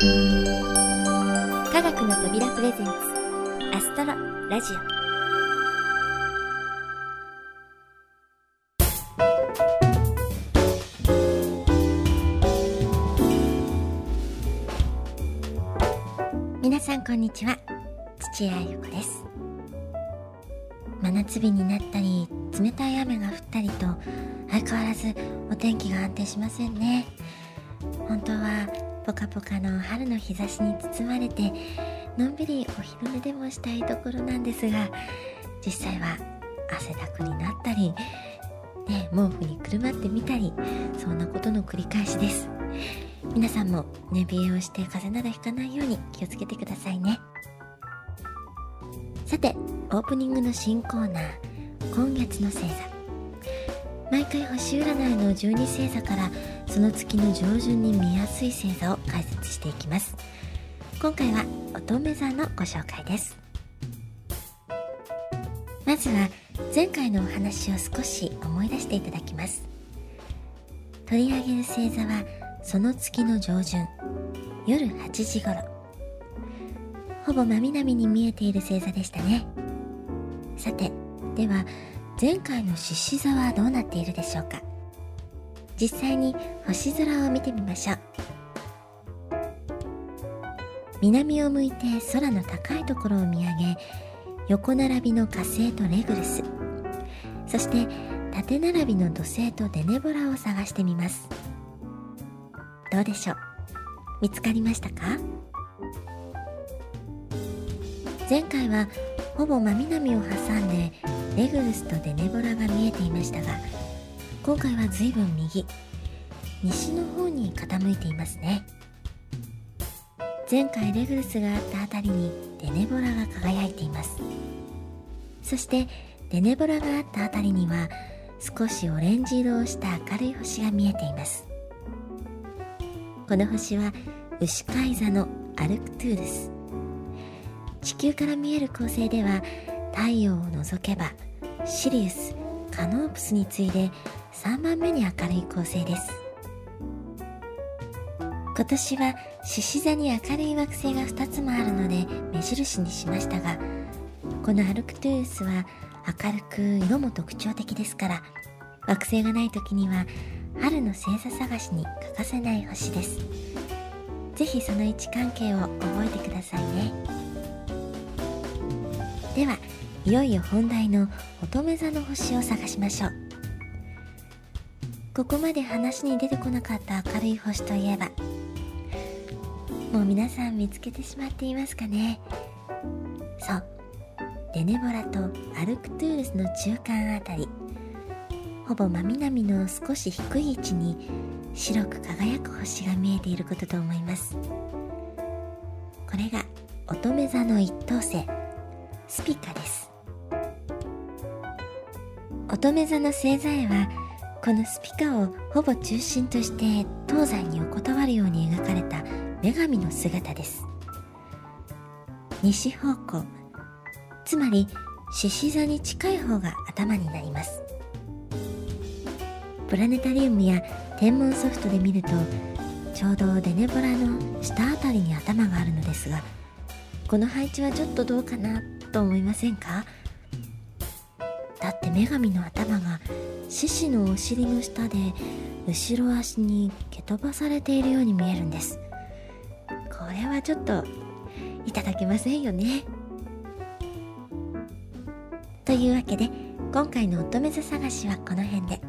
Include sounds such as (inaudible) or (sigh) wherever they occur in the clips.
科学の扉プレゼンツアストロラジオ。皆さんこんにちは。土屋ゆ子です。真夏日になったり冷たい雨が降ったりと相変わらずお天気が安定しませんね。本当はポカポカの春の日差しに包まれてのんびりお昼寝でもしたいところなんですが実際は汗だくになったり、ね、毛布にくるまってみたりそんなことの繰り返しです。皆さんも寝冷えをして風邪などひかないように気をつけてくださいね。さてオープニングの新コーナー今月の星座。毎回星占いの12星座からその月の上旬に見やすい星座を解説していきます。今回は乙女座のご紹介です。まずは前回のお話を少し思い出していただきます。取り上げる星座はその月の上旬夜8時頃。ほぼ真南に見えている星座でしたね。さてでは前回の獅子座はどうなっているでしょうか？実際に星空を見てみましょう。南を向いて空の高いところを見上げ横並びの火星とレグルスそして縦並びの土星とデネボラを探してみます。どうでしょう？見つかりましたか？前回はほぼ真南を挟んでレグルスとデネボラが見えていましたが今回は随分右。西の方に傾いていますね。前回レグルスがあった辺りにデネボラが輝いています。そしてデネボラがあった辺りには少しオレンジ色をした明るい星が見えています。この星は牛飼い座のアルクトゥールス地球から見える恒星では太陽を除けばシリウスカノープスに次いで3番目に明るい恒星です。今年は獅子座に明るい惑星が2つもあるので目印にしましたがこのアルクトゥールスは明るく色も特徴的ですから惑星がない時には春の星座探しに欠かせない星です。是非その位置関係を覚えてくださいね。ではいよいよ本題の乙女座の星を探しましょう。ここまで話に出てこなかった明るい星といえばもう皆さん見つけてしまっていますかね？そう。デネボラとアルクトゥールスの中間あたり。ほぼ真南の少し低い位置に白く輝く星が見えていることと思います。これが乙女座の一等星。スピカです。乙女座の星座絵はこのスピカをほぼ中心として東西に横たわるように描かれた女神の姿です。西方向つまり獅子座に近い方が頭になります。プラネタリウムや天文ソフトで見るとちょうどデネボラの下あたりに頭があるのですがこの配置はちょっとどうかなと思いませんか？だって女神の頭が獅子のお尻の下で後ろ足に蹴飛ばされているように見えるんです。これはちょっといただけませんよね。というわけで今回の乙女座探しはこの辺で。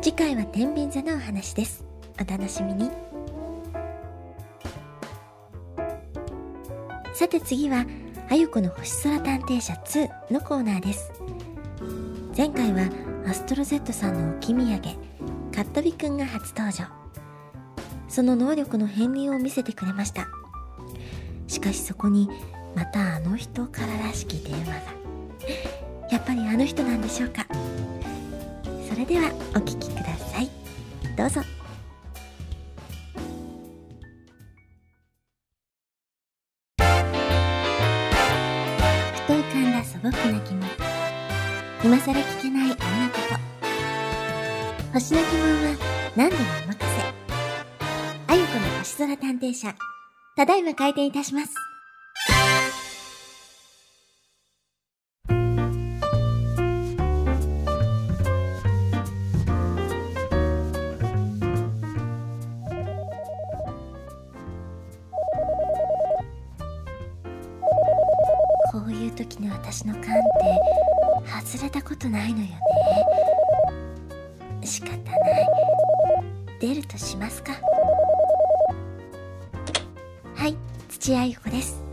次回は天秤座のお話です。お楽しみに。さて次はあゆこの星空探偵社2のコーナーです。前回はアストロ Z さんの置き土産カットビくんが初登場。その能力の片鱗を見せてくれました。しかしそこにまたあの人かららしき電話が。やっぱりあの人なんでしょうか。それではお聴きください。どうぞ。ただいま開店いたします。こういう時の私の勘って外れたことないのよね。仕方ない。出るとしますか？はい土屋ゆ子です。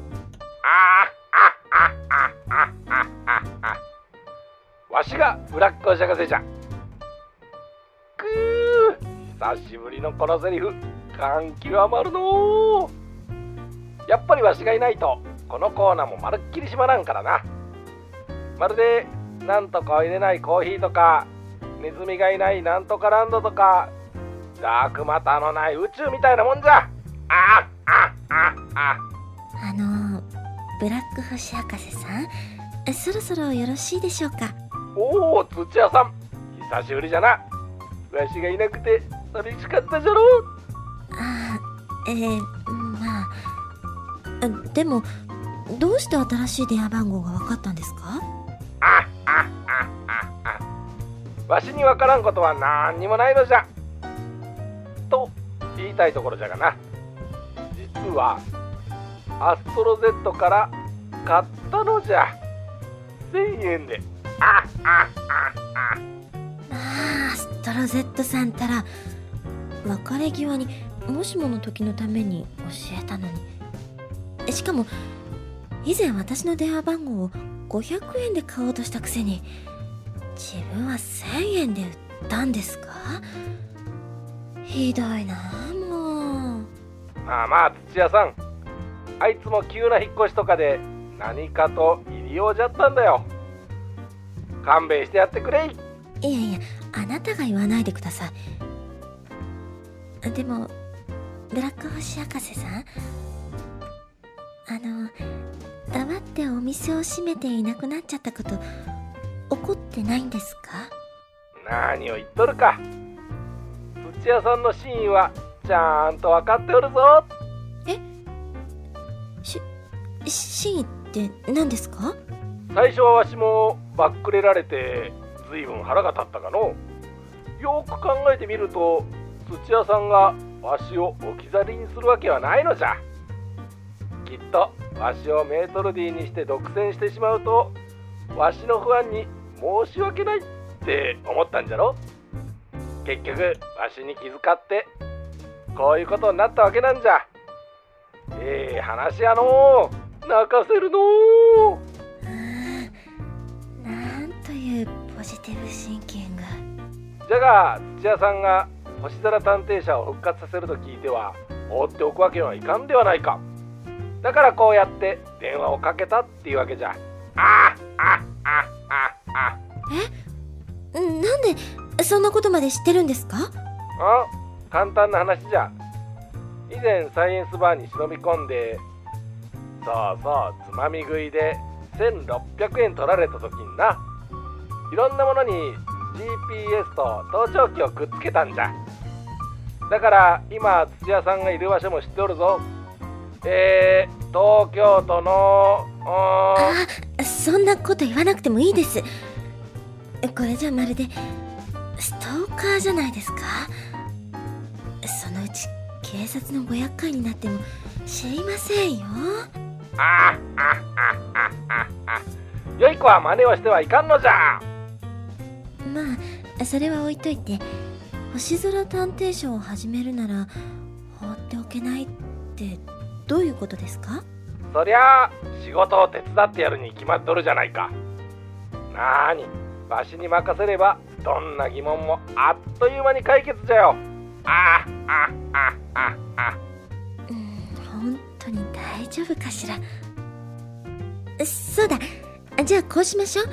わしがブラックお釈迦せじゃくー久しぶりのこのセリフ感極まるのやっぱりわしがいないとこのコーナーもまるっきりしまらんからな。まるでなんとか入れないコーヒーとかネズミがいないなんとかランドとかダークマターのない宇宙みたいなもんじゃ。あああ。のブラック星博士さんそろそろよろしいでしょうか？おお土屋さん。久しぶりじゃな。わしがいなくて寂しかったじゃろああえー、まあでもどうして新しい電話番号が分かったんですか？あああああ。わしに分からんことは何にもないのじゃ。と言いたいところじゃがな。実はアストロ Z から買ったのじゃ。1000円で。(laughs) あああああアストロ Z さんたら別れ際にもしもの時のために教えたのに。しかも以前私の電話番号を500円で買おうとしたくせに自分は1000円で売ったんですか？ひどいなもう。まあまあ土屋さんあいつも急な引っ越しとかで何かと入り用じゃったんだよ。勘弁してやってくれ。いいやいやあなたが言わないでください。でもブラック星博士さんあの黙ってお店を閉めていなくなっちゃったこと怒ってないんですか？何を言っとるか。土屋さんの真意はちゃんと分かっておるぞ。えし真意って何ですか最初はわしもバックレられて随分腹が立ったかのよく考えてみると土屋さんがわしを置き去りにするわけはないのじゃきっとわしをメートルディにして独占してしまうとわしの不安に申し訳ないって思ったんじゃろ結局わしに気遣ってこういうことになったわけなんじゃええー、話やの泣かせるのなんというポジティブシンキング。じゃが土屋さんが星空探偵社を復活させると聞いては放っておくわけにはいかんではないか。だからこうやって電話をかけたっていうわけじゃ。あああああえ？なんでそんなことまで知ってるんですか？あ簡単な話じゃ以前サイエンスバーに忍び込んでそうそうつまみ食いで1600円取られた時にな。いろんなものに GPS と盗聴器をくっつけたんじゃ。だから今土屋さんがいる場所も知っておるぞ。えー、東京都のあそんなこと言わなくてもいいです。これじゃまるでストーカーじゃないですか？警察のご厄介になっても知りませんよ。ああああああ良い子は真似をしてはいかんのじゃ。まあそれは置いといて星空探偵社を始めるなら放っておけないってどういうことですか？そりゃあ仕事を手伝ってやるに決まっとるじゃないか。なーにわしに任せればどんな疑問もあっという間に解決じゃよ本当に大丈夫かしら？そうだ。じゃあこうしましょう。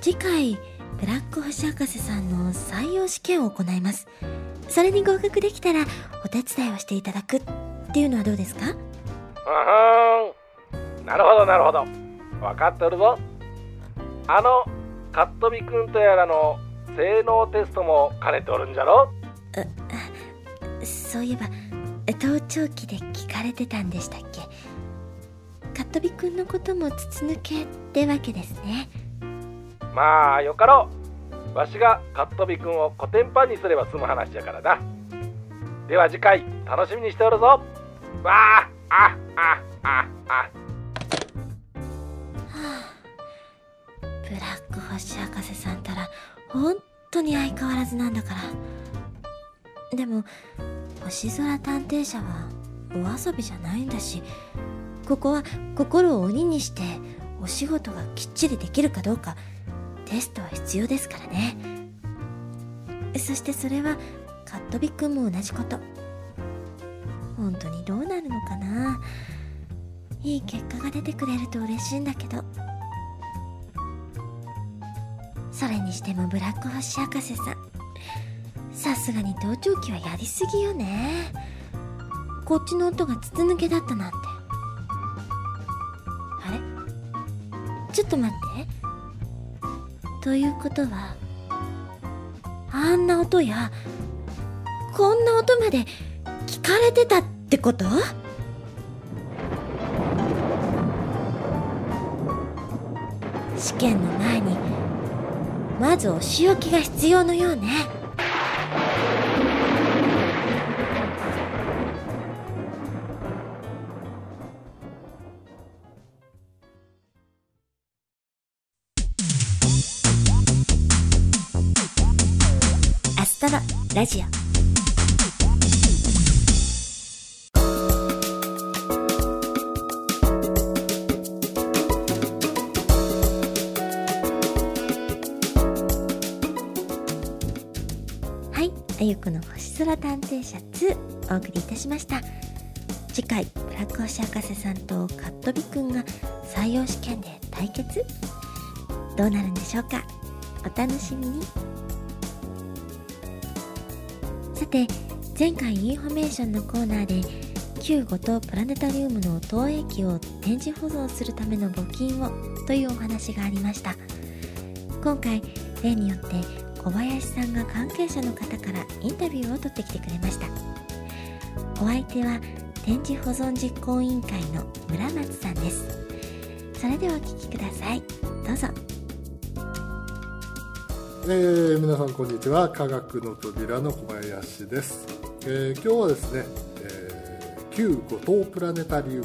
次回ブラック星博士さんの採用試験を行います。それに合格できたらお手伝いをしていただくっていうのはどうですか？うん。なるほどなるほど。分かっておるぞ。あのカットビくんとやらの性能テストも兼ねておるんじゃろ？そういえば盗聴器で聞かれてたんでしたっけ？かっ飛びくんのことも筒抜けってわけですね。まあよかろう。わしがかっ飛びくんをコテンパンにすれば済む話やからな。では次回楽しみにしておるぞ。わあああああ。ブラック星博士さんたら本当に相変わらずなんだから。でも星空探偵社はお遊びじゃないんだしここは心を鬼にしてお仕事がきっちりできるかどうかテストは必要ですからね。そしてそれはカットビくんも同じこと。本当にどうなるのかな。いい結果が出てくれると嬉しいんだけど。それにしてもブラック星博士さん。さすがに盗聴器はやりすぎよね。こっちの音が筒抜けだったなんて。あれ？ちょっと待って。ということはあんな音やこんな音まで聞かれてたってこと？試験の前にまずお仕置きが必要のようね。ラジオ。はい、あゆこの星空探偵社2お送りいたしました。次回ブラック星博士さんとカットビくんが採用試験で対決。どうなるんでしょうか？お楽しみに。て前回インフォメーションのコーナーで旧五島プラネタリウムの投影機を展示保存するための募金をというお話がありました。今回例によって小林さんが関係者の方からインタビューを取ってきてくれました。お相手は展示保存実行委員会の村松さんです。それではお聞きください。どうぞ。えー皆さんこんにちは。科学の扉の小林です、えー今日はですね、えー旧五島プラネタリウム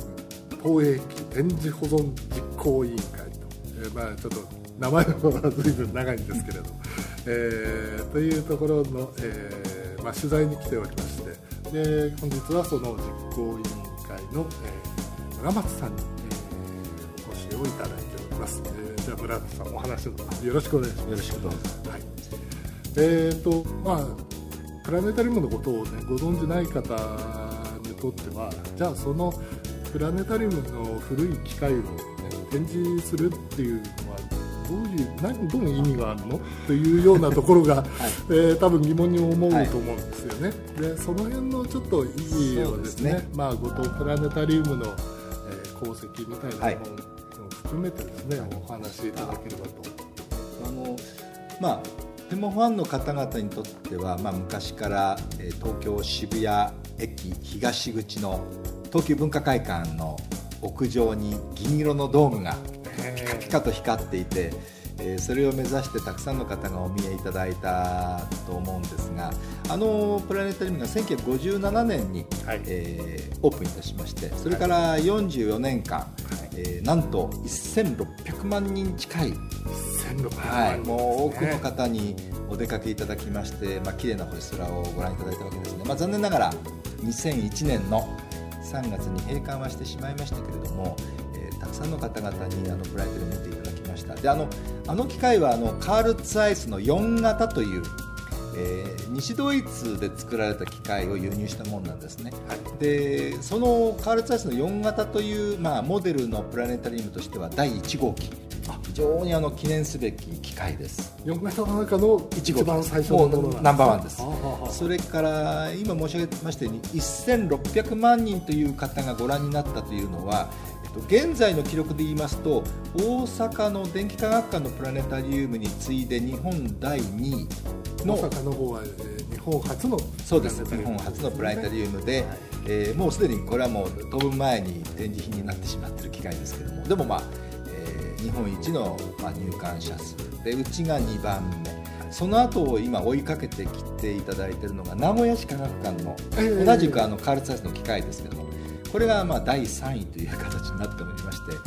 投影機展示保存実行委員会と、えまあちょっと名前の方は随分長いんですけれど、(laughs) えーというところの、えまあ、取材に来ておりましてで本日はその実行委員会の、えー村松さんに、えお越しをいただいております、えじゃあ村松さんお話よろしくお願いします。よろしくどうぞ。はい、えーとまあプラネタリウムのことを、ね、ご存じない方にとってはじゃあそのプラネタリウムの古い機械を、ね、展示するっていうのはどういう何どういう意味があるの？というようなところが、(laughs) えー多分疑問に思うと思うんですよね、でその辺のちょっと意義をですねね。まあ、五島プラネタリウムの、えー功績みたいなものを含めてですね、お話しいただければと。あのまあテモファンの方々にとっては、まあ、昔から、えー東京渋谷駅東口の東急文化会館の屋上に銀色のドームがピカピカと光っていて、えーそれを目指してたくさんの方がお見えいただいたと思うんですがあのプラネタリウムが1957年に、はい。えーオープンいたしましてそれから44年間、えーなんと1600万人近い。1600はい、もう多くの方にお出かけいただきまして、まあ綺麗な星空をご覧いただいたわけですね、まあ、残念ながら2001年の3月に閉館はしてしまいましたけれども、えーたくさんの方々にあのプライトで見ていただきました。であのあの機械はあのカールツアイスの4型という、えー西ドイツで作られた機械を輸入したものなんですね、でそのカールツアイスの4型という、まあ、モデルのプラネタリウムとしては第1号機。非常にあの記念すべき機械です。4型の中の一番最初のものナンバーワンです。それから今申し上げましたように1600万人という方がご覧になったというのは、えっと、現在の記録で言いますと大阪の電気科学館のプラネタリウムに次いで日本第2位の大阪の方は、えー、日本初のそうです。日本初のプラネタリウムで、はい、えー、もうすでにこれはもう当分前に展示品になってしまっている機械ですけれども。でもまあ、えー、日本一の、まあ、入館者数でうちが2番目。その後を今追いかけてきていただいているのが名古屋市科学館の、同じくあのカールツアイスの機械ですけども。これがまあ第3位という形になっておりまして、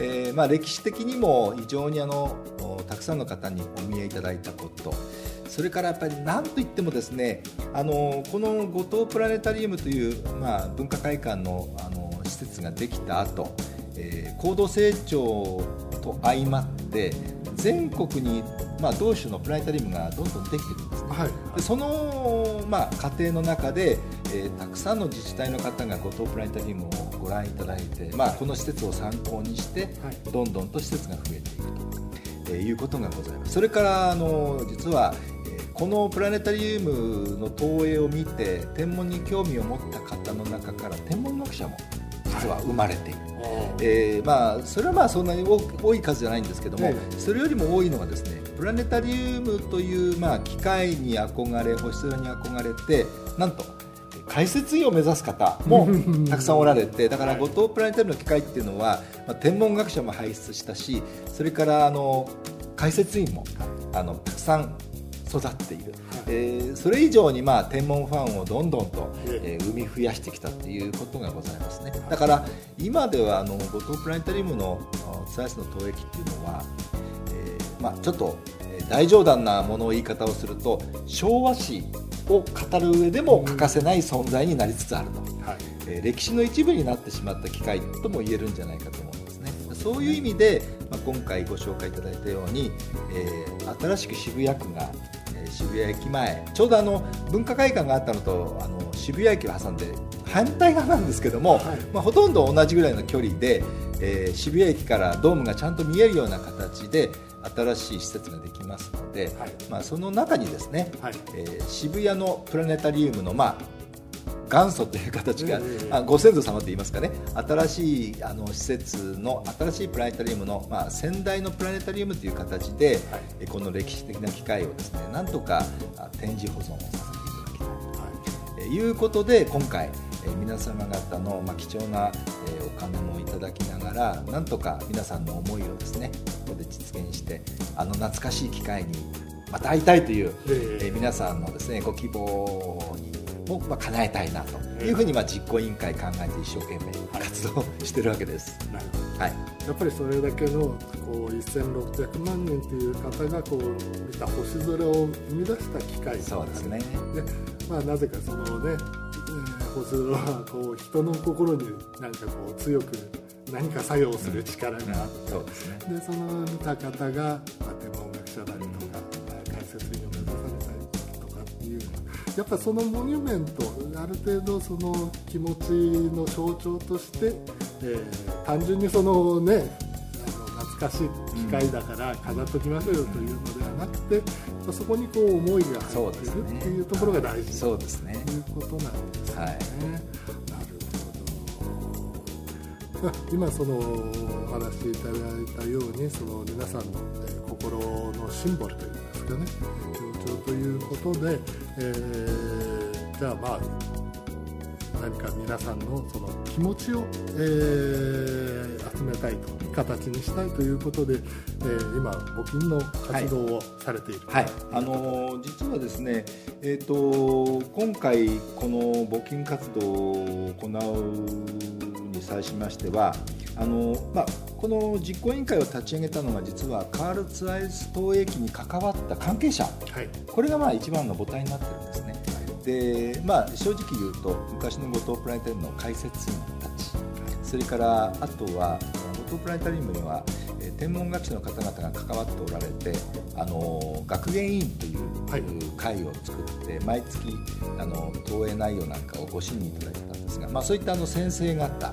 えー、まあ歴史的にも非常にあのたくさんの方にお見えいただいたことそれからやっぱり何といってもですねあのこの五島プラネタリウムという、まあ、文化会館のあの施設ができた後、えー、高度成長と相まって全国に、まあ、同種のプラネタリウムがどんどんできてるんですね、はい、でその、まあ、過程の中で、えー、たくさんの自治体の方が五島プラネタリウムをご覧いただいて、まあ、この施設を参考にして、どんどんと施設が増えていくと、えー、いうことがございます。それからあの実はこのプラネタリウムの投影を見て天文に興味を持った方の中から天文学者も実は生まれている、えー、まあ、それはまあそんなに多い数じゃないんですけども、それよりも多いのがですねプラネタリウムというまあ機械に憧れ星空に憧れてなんと解説員を目指す方も (laughs) たくさんおられてだから五島プラネタリウムの機械っていうのは、まあ、天文学者も輩出したしそれからあの解説員もあのたくさん育っている、えー、それ以上にまあ天文ファンをどんどんと、えー、生み増やしてきたということがございますね。だから今ではあの五島プラネタリウムのツアースの投影機っていうのは、えーまあ、ちょっと大冗談なものを言い方をすると昭和史を語る上でも欠かせない存在になりつつあると、はい。えー、歴史の一部になってしまった機会とも言えるんじゃないかと思うんですね。そういう意味で、まあ、今回ご紹介いただいたように、えー、新しく渋谷区が渋谷駅前ちょうどあの文化会館があったのとあの渋谷駅を挟んで反対側なんですけども、はい、まあ、ほとんど同じぐらいの距離で、えー、渋谷駅からドームがちゃんと見えるような形で新しい施設ができますので、はい、まあ、その中にですね、はい、えー、渋谷のプラネタリウムの、まあ、元祖という形が、あご先祖様といいますかね。新しいあの施設の新しいプラネタリウムの、まあ、先代のプラネタリウムという形で、はい、この歴史的な機会をですねなんとか展示保存をさせていただきたいと、はい、いうことで今回皆様方の、まあ、貴重なお金もいただきながらなんとか皆さんの思いをですねここで実現してあの懐かしい機会にまた会いたいという、えー、皆さんのですねご希望にも、まあ、叶えたいなというふうに、まあ、実行委員会考えて一生懸命活動してるわけです。はい、やっぱりそれだけのこう1600万人という方がこう見た星空を生み出した機会。そうですね。で、まあ、なぜかそのね、えー、星空はこう人の心になんかこう強く何か作用する力が。あって、うん、そうですね、でその見た方が、まあ、天文学者なりとか解説員やっぱそのモニュメントある程度その気持ちの象徴として、えー、単純にそのねあの懐かしい機械だから飾っときましょうよというのではなくて、うん、そこにこう思いが入ってるっていうところが大事。そうですね。ということなんですね。はい、なるほど。今そのお話しいただいたようにその皆さんの、え心のシンボルといいますかね象徴ということで、えー、じゃあまあ何か皆さんのその気持ちを、えー、集めたいと形にしたいということで、えー、今募金の活動をされている、はい、はい、あのー、実はですね、えーと、今回この募金活動を行うに際しましてはあのまあ、この実行委員会を立ち上げたのが実はカール・ツアイス投影機に関わった関係者、はい、これがまあ一番の母体になってるんですね。でまあ、正直言うと昔の五島プラネタリウムの解説員たち。それからあとは五島プラネタリウムには天文学者の方々が関わっておられてあの学芸委員という会を作って、毎月あの投影内容なんかをご審議いただいてたんですが、まあ、そういったあの先生方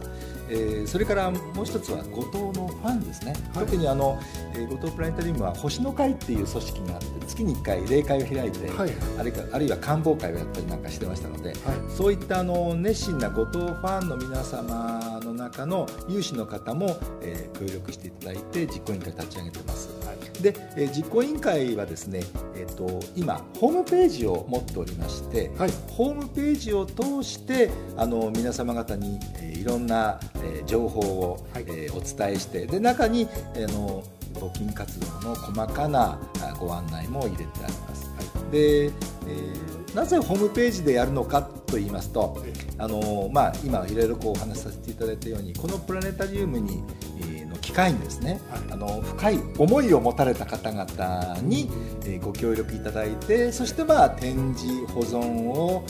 えー、それからもう一つは後藤のファンですね、はい、特にあの、えー、後藤プラネタリウムは星の会っていう組織があって月に1回例会を開いて、はい、あるいはあるいは官房会をやったりなんかしてましたので、はい、そういったあの熱心な後藤ファンの皆様の中中の有志の方も、えー、協力していただいて実行委員会立ち上げてます、はい、で、えー、実行委員会はですね、えーと、今ホームページを持っておりまして、はい、ホームページを通してあの皆様方に、えー、いろんな、えー、情報を、はい、えー、お伝えしてで中に、えー、の募金活動の細かなご案内も入れてあります。はい、で、えー、なぜホームページでやるのかと言いますと、あのまあ、今いろいろこうお話しさせていただいたようにこのプラネタリウムに、えー、の機会にですね、はい、あの深い思いを持たれた方々に、えー、ご協力いただいてそして、まあ、展示保存を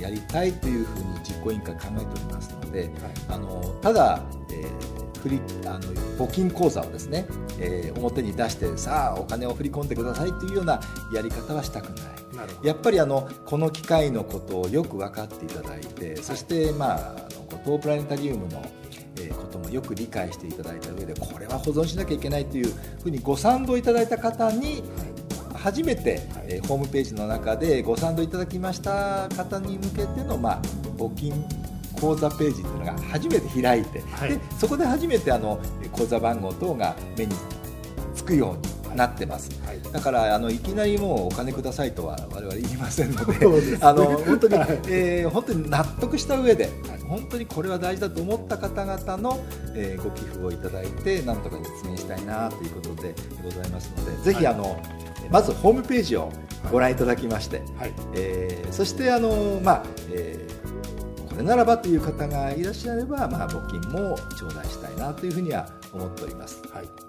やりたいというふうに実行委員会考えておりますので、はい、あのただ、えー振りあの募金口座をですね、えー、表に出してさあお金を振り込んでくださいというようなやり方はしたくないやっぱりあのこの機械のことをよく分かっていただいて、そして、まあ、あの五島プラネタリウムのえこともよく理解していただいた上でこれは保存しなきゃいけないというふうにご賛同いただいた方に初めて、えホームページの中でご賛同いただきました方に向けての、まあ、募金口座ページっていうのが初めて開いて、はい、でそこで初めてあの口座番号等が目につくようになってます、はい、だからあのいきなりもうお金くださいとは我々言いませんので、(laughs) ね、(laughs) あの本当に、はい、えー、本当に納得した上で、本当にこれは大事だと思った方々の、えー、ご寄付をいただいてなんとか実現したいなということでございますのでぜひあの、まずホームページをご覧いただきまして、はい、えー、そしてあの、まあえーれならばという方がいらっしゃれば、まあ、募金も頂戴したいなというふうには思っております。はい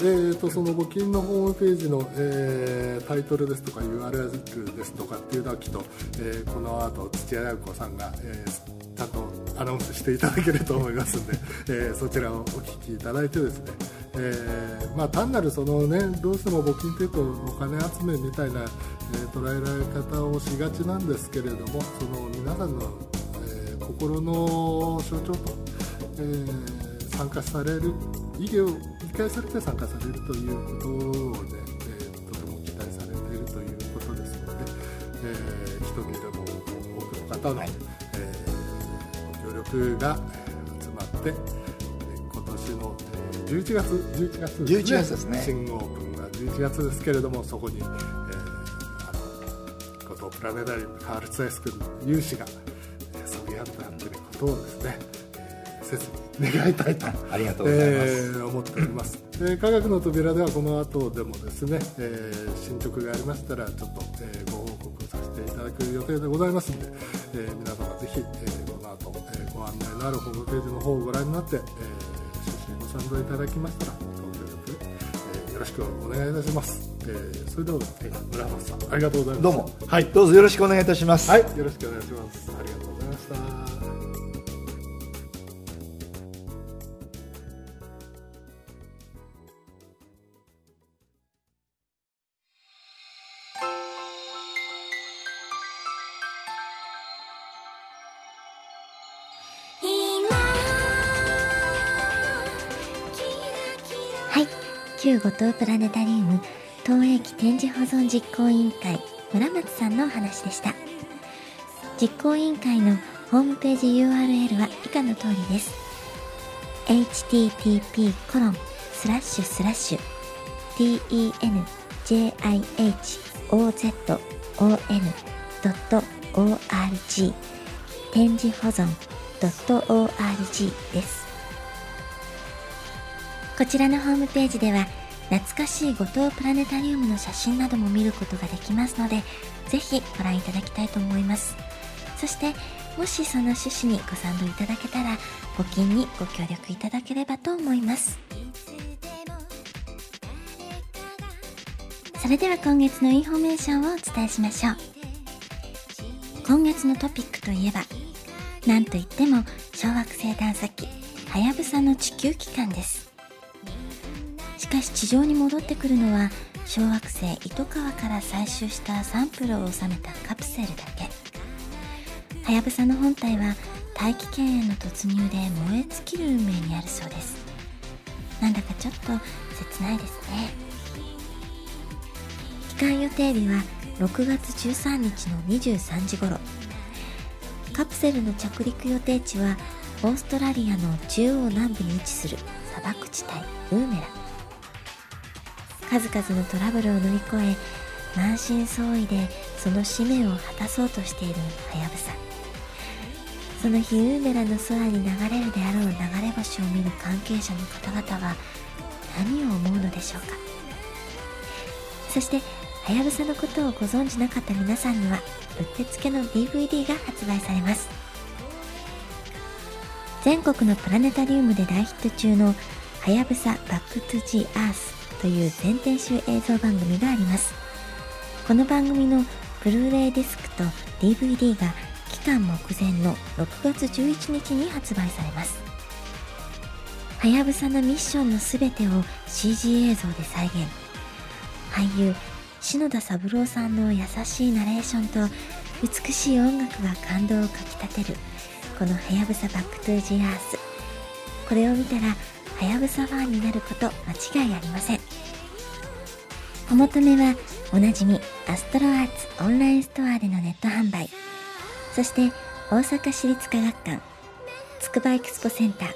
えーと、その募金のホームページの、えー、タイトルですとか URL ですとかっていうのはきっと、えー、この後土屋八子さんが、えー、ちゃんとアナウンスしていただけると思いますので、(laughs) えー、そちらをお聞きいただいてですね、えー、まあ、単なるその、ね、どうしても募金というとお金集めみたいな、え、捉えられ方をしがちなんですけれどもその皆さんの、え、心の象徴と、え参加される意義を理解されて参加されるということをね、えとても期待されているということですので、えー、一人でも多くの方の、はい、えご協力が集まって今年の11月11月ですね ,11 月ですね。新オープンが11月ですけれどもそこに、えー、あのプラネタリウムカールツアイスクールの有志が、えー、そぎ合ってやってることをですね、えー、切に願いたいと。ありがとうございます、えー、思っております、えー、科学の扉ではこの後でもですね、えー、進捗がありましたらちょっと、えー、ご報告させていただく予定でございますので、えー、皆様ぜひ、えー、この後、えー、ご案内のあるホームページの方をご覧になって、えー賛同いただきましたらご協力、えー、よろしくお願いいたします、えー、それでは、えー、村松さんありがとうございますどうも。はい。どうぞよろしくお願いいたします。はい。よろしくお願いします。ありがとうございました旧五島プラネタリウム東映機展示保存実行委員会村松さんのお話でした。実行委員会のホームページ URL は以下の通りです。http コロンスラッシュスラッシュ tenjihozon.org 展示保存 .org です。こちらのホームページでは懐かしい五島プラネタリウムの写真なども見ることができますのでぜひご覧いただきたいと思います。そしてもしその趣旨にご賛同いただけたら募金にご協力いただければと思います。それでは今月のインフォメーションをお伝えしましょう。今月のトピックといえばなんといっても小惑星探査機はやぶさの地球期間です。しかし地上に戻ってくるのは小惑星糸川から採集したサンプルを収めたカプセルだけ。はやぶさの本体は大気圏への突入で燃え尽きる運命にあるそうです。なんだかちょっと切ないですね。帰還予定日は6月13日の23時頃。カプセルの着陸予定地はオーストラリアの中央南部に位置する砂漠地帯ウーメラ。数々のトラブルを乗り越え満身創痍でその使命を果たそうとしているハヤブサ。その日ウーメラの空に流れるであろう流れ星を見る関係者の方々は何を思うのでしょうか。そしてはやぶさのことをご存じなかった皆さんにはうってつけの DVD が発売されます。全国のプラネタリウムで大ヒット中の「はやぶさバックトゥジアース」という全天周映像番組があります。この番組のブルーレイディスクと DVD が帰還目前の6月11日に発売されます。はやぶさのミッションの全てを CG 映像で再現。俳優篠田三郎さんの優しいナレーションと美しい音楽が感動をかきたてるこのはやぶさバックトゥージーアース。これを見たらはやぶさファンになること間違いありません。お求めはおなじみアストロアーツオンラインストアでのネット販売。そして大阪市立科学館つくばエクスポセンター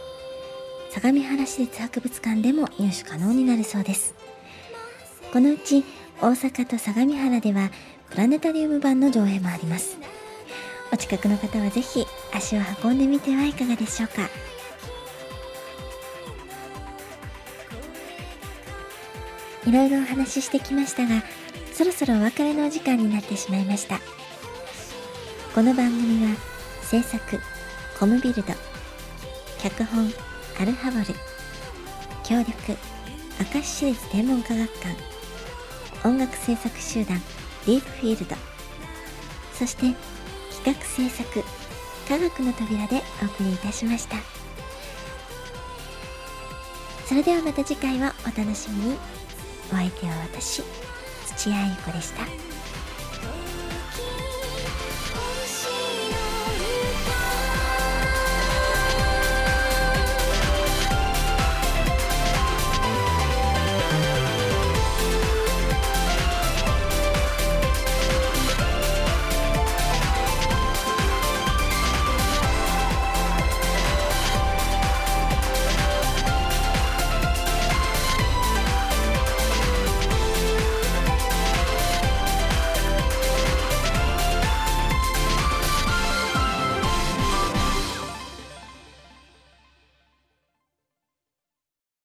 相模原市立博物館でも入手可能になるそうです。このうち大阪と相模原ではプラネタリウム版の上映もあります。お近くの方はぜひ足を運んでみてはいかがでしょうか。いろいろお話ししてきましたがそろそろお別れのお時間になってしまいました。この番組は制作コムビルド脚本アルハボル協力明石市立天文科学館音楽制作集団ディープフィールドそして企画制作科学の扉でお送りいたしました。それではまた次回をお楽しみに。お相手は私土屋ゆ子でした。